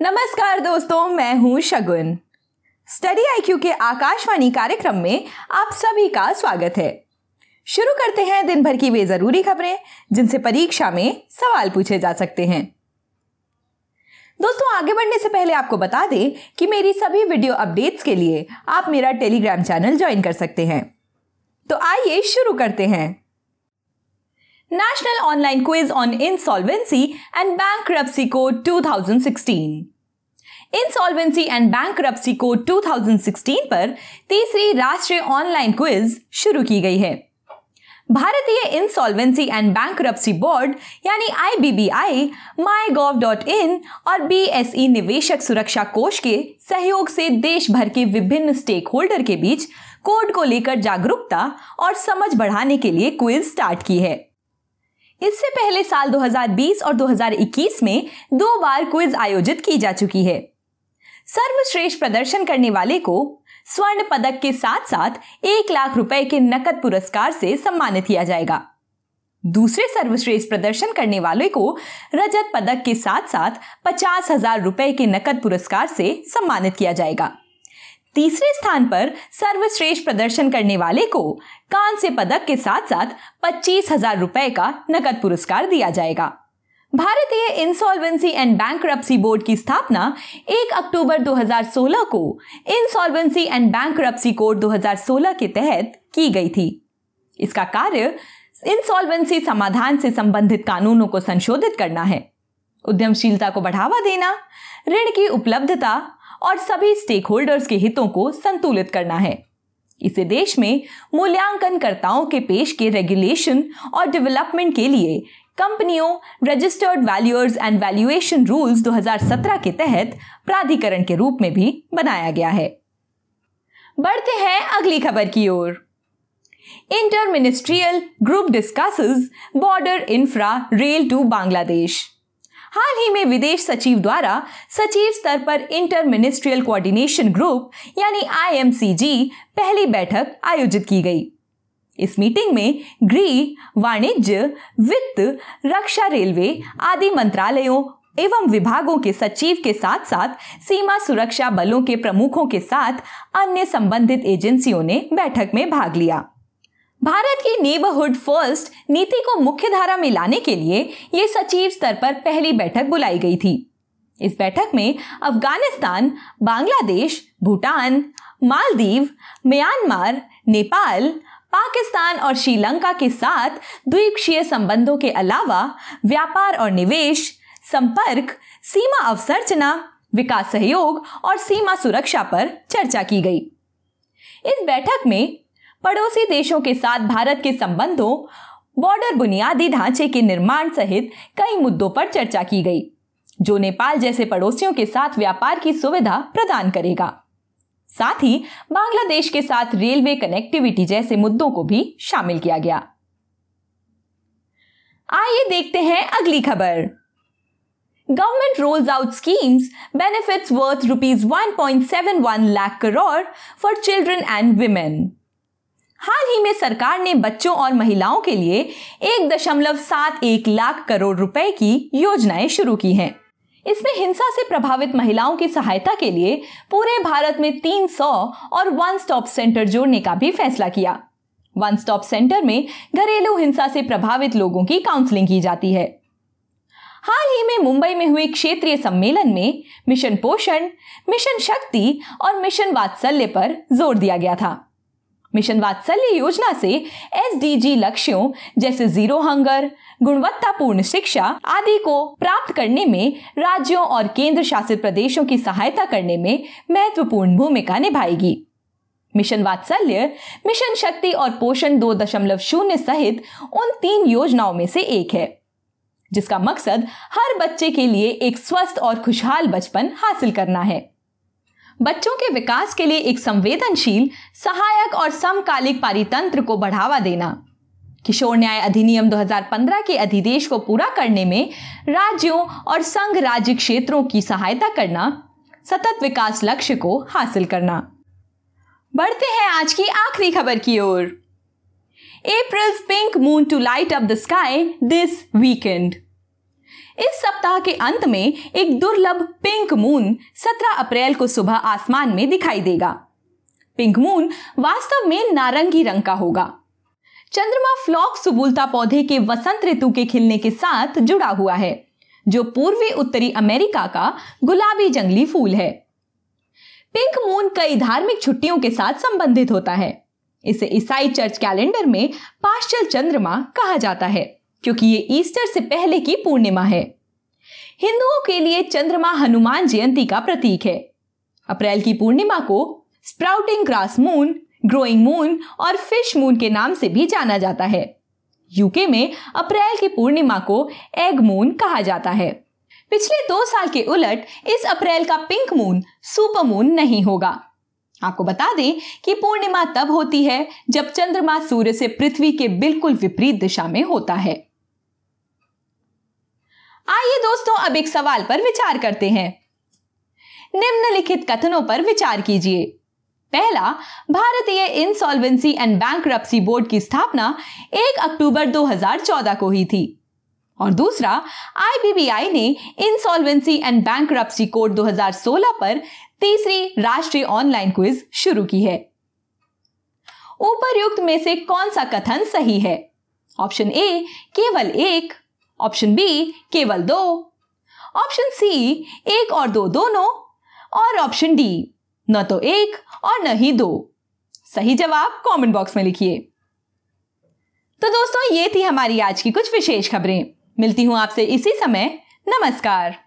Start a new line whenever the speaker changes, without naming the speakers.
नमस्कार दोस्तों, मैं हूँ शगुन। स्टडी आईक्यू के आकाशवाणी कार्यक्रम में आप सभी का स्वागत है। शुरू करते हैं दिन भर की वे ज़रूरी खबरें, जिनसे परीक्षा में सवाल पूछे जा सकते हैं। दोस्तों, आगे बढ़ने से पहले आपको बता दें कि मेरी सभी वीडियो अपडेट्स के लिए आप मेरा टेलीग्राम चैनल ज्वाइन कर सकते हैं। तो आइए शुरू करते हैं। National online quiz on insolvency and bank code 2016 insolvency and bank code 2016 पर तीसरी राष्ट्रीय ऑनलाइन क्विज शुरू की गई है। भारतीय इंसॉल्वेंसी एंड बैंक बोर्ड यानी आईबीबीआई इन और बीएसई निवेशक सुरक्षा कोष के सहयोग से देश भर के विभिन्न स्टेक होल्डर के बीच कोड को लेकर जागरूकता और समझ बढ़ाने के लिए क्विज स्टार्ट की है। इससे पहले साल 2020 और 2021 में दो बार क्विज आयोजित की जा चुकी है। सर्वश्रेष्ठ प्रदर्शन करने वाले को स्वर्ण पदक के साथ साथ एक लाख रुपए के नकद पुरस्कार से सम्मानित किया जाएगा। दूसरे सर्वश्रेष्ठ प्रदर्शन करने वाले को रजत पदक के साथ साथ पचास हज़ार रुपए के नकद पुरस्कार से सम्मानित किया जाएगा। तीसरे स्थान पर सर्वश्रेष्ठ प्रदर्शन करने वाले को कांस्य पदक के साथ साथ पच्चीस हज़ार रुपए का नकद पुरस्कार दिया जाएगा। भारतीय इंसॉल्वेंसी एंड बैंक बोर्ड की स्थापना 1 अक्टूबर 2016 को इंसॉल्वेंसी एंड बैंक कोड 2016 के तहत की गई थी। इसका कार्य इंसॉल्वेंसी समाधान से संबंधित कानूनों को संशोधित करना है। उद्यमशीलता को बढ़ावा देना, ऋण की उपलब्धता और सभी स्टेक होल्डर्स के हितों को संतुलित करना है। इसे देश में मूल्यांकनकर्ताओं के पेश के रेगुलेशन और डेवलपमेंट के लिए कंपनियों registered valuers and valuation rules 2017 के तहत प्राधिकरण के रूप में भी बनाया गया है। बढ़ते हैं अगली खबर की ओर। Inter ministerial group discusses border infra rail to Bangladesh हाल ही में विदेश सचिव द्वारा सचिव स्तर पर इंटर मिनिस्ट्रियल कोऑर्डिनेशन ग्रुप, यानी आईएमसीजी पहली बैठक आयोजित की गई। इस मीटिंग में गृह, वाणिज्य, वित्त, रक्षा रेलवे आदि मंत्रालयों एवं विभागों के सचिव के साथ साथ सीमा सुरक्षा बलों के प्रमुखों के साथ अन्य संबंधित एजेंसियों ने बैठक में भाग लिया। भारत की नेबरहुड फ़र्स्ट नीति को मुख्य धारा में लाने के लिए ये सचिव स्तर पर पहली बैठक बुलाई गई थी। इस बैठक में अफ़गानिस्तान, बांग्लादेश, भूटान, मालदीव, म्यांमार, नेपाल, पाकिस्तान और श्रीलंका के साथ द्वीपक्षीय संबंधों के अलावा व्यापार और निवेश, संपर्क, सीमा अवसंरचना, विकास सहयोग और सीमा सुरक्षा पर चर्चा की गई। इस बैठक में पड़ोसी देशों के साथ भारत के संबंधों बॉर्डर बुनियादी ढांचे के निर्माण सहित कई मुद्दों पर चर्चा की गई, जो नेपाल जैसे पड़ोसियों के साथ व्यापार की सुविधा प्रदान करेगा। साथ ही, बांग्लादेश के साथ रेलवे कनेक्टिविटी जैसे मुद्दों को भी शामिल किया गया। आइए देखते हैं अगली खबर। Government rolls out schemes benefits worth rupees 1.71 lakh crore for children and women हाल ही में सरकार ने बच्चों और महिलाओं के लिए एक दशमलव सात एक लाख करोड़ रुपए की योजनाएँ शुरू की हैं। इसमें हिंसा से प्रभावित महिलाओं की सहायता के लिए पूरे भारत में 300 और वन स्टॉप सेंटर जोड़ने का भी फैसला किया। वन स्टॉप सेंटर में घरेलू हिंसा से प्रभावित लोगों की काउंसलिंग की जाती है। हाल ही में मुंबई में हुए क्षेत्रीय सम्मेलन में मिशन पोषण, मिशन शक्ति और मिशन वात्सल्य पर ज़ोर दिया गया था। मिशन वात्सल्य योजना से एसडीजी लक्ष्यों जैसे ज़ीरो हंगर, गुणवत्तापूर्ण शिक्षा आदि को प्राप्त करने में राज्यों और केंद्र शासित प्रदेशों की सहायता करने में महत्वपूर्ण भूमिका निभाएगी। मिशन वात्सल्य, मिशन शक्ति और पोषण दो दशमलव शून्य सहित उन तीन योजनाओं में से एक है, जिसका मकसद हर बच्चे के लिए एक स्वस्थ और खुशहाल बचपन हासिल करना है। बच्चों के विकास के लिए एक संवेदनशील, सहायक और समकालिक पारितंत्र को बढ़ावा देना। किशोर न्याय अधिनियम 2015 के अधिदेश को पूरा करने में राज्यों और संघ राज्य क्षेत्रों की सहायता करना, सतत विकास लक्ष्य को हासिल करना। बढ़ते हैं आज की आखिरी खबर की ओर। April pink moon to light up the sky this weekend. इस सप्ताह के अंत में एक दुर्लभ पिंक मून 17 अप्रैल को सुबह आसमान में दिखाई देगा। पिंक मून वास्तव में नारंगी रंग का होगा। चंद्रमा फ्लॉक सुबुलता पौधे के वसंत ऋतु के खिलने के साथ जुड़ा हुआ है, जो पूर्वी उत्तरी अमेरिका का गुलाबी जंगली फूल है। पिंक मून कई धार्मिक छुट्टियों के साथ संबंधित होता है। इसे ईसाई चर्च कैलेंडर में पाश्चल चंद्रमा कहा जाता है। क्योंकि ये ईस्टर से पहले की पूर्णिमा है। हिंदुओं के लिए चंद्रमा हनुमान जयंती का प्रतीक है। अप्रैल की पूर्णिमा को sprouting grass moon, growing moon और फ़िश मून के नाम से भी जाना जाता है। यूके में अप्रैल की पूर्णिमा को एग मून कहा जाता है। पिछले दो साल के उलट इस अप्रैल का पिंक मून, सुपर मून नहीं होगा। आपको बता दें कि पूर्णिमा तब होती है जब चंद्रमा सूर्य से पृथ्वी के बिल्कुल विपरीत दिशा में होता है। आइए दोस्तों, अब एक सवाल पर विचार करते हैं। निम्नलिखित कथनों पर विचार कीजिए। पहला, भारतीय इंसॉल्वेंसी एंड बैंक बोर्ड की स्थापना 1 अक्टूबर 2014 को ही थी। और दूसरा आईबीबीआई ने इंसॉल्वेंसी एंड बैंक कोड 2016 पर तीसरी राष्ट्रीय ऑनलाइन क्विज शुरू की है। उपरयुक्त में से कौन सा कथन सही है? ऑप्शन ए, केवल एक ऑप्शन बी केवल दो। ऑप्शन सी एक और दो दोनों। और ऑप्शन डी न तो एक और न ही दो। सही जवाब कमेंट बॉक्स में लिखिए। तो दोस्तों, ये थी हमारी आज की कुछ विशेष खबरें। मिलती हूँ आपसे इसी समय। नमस्कार।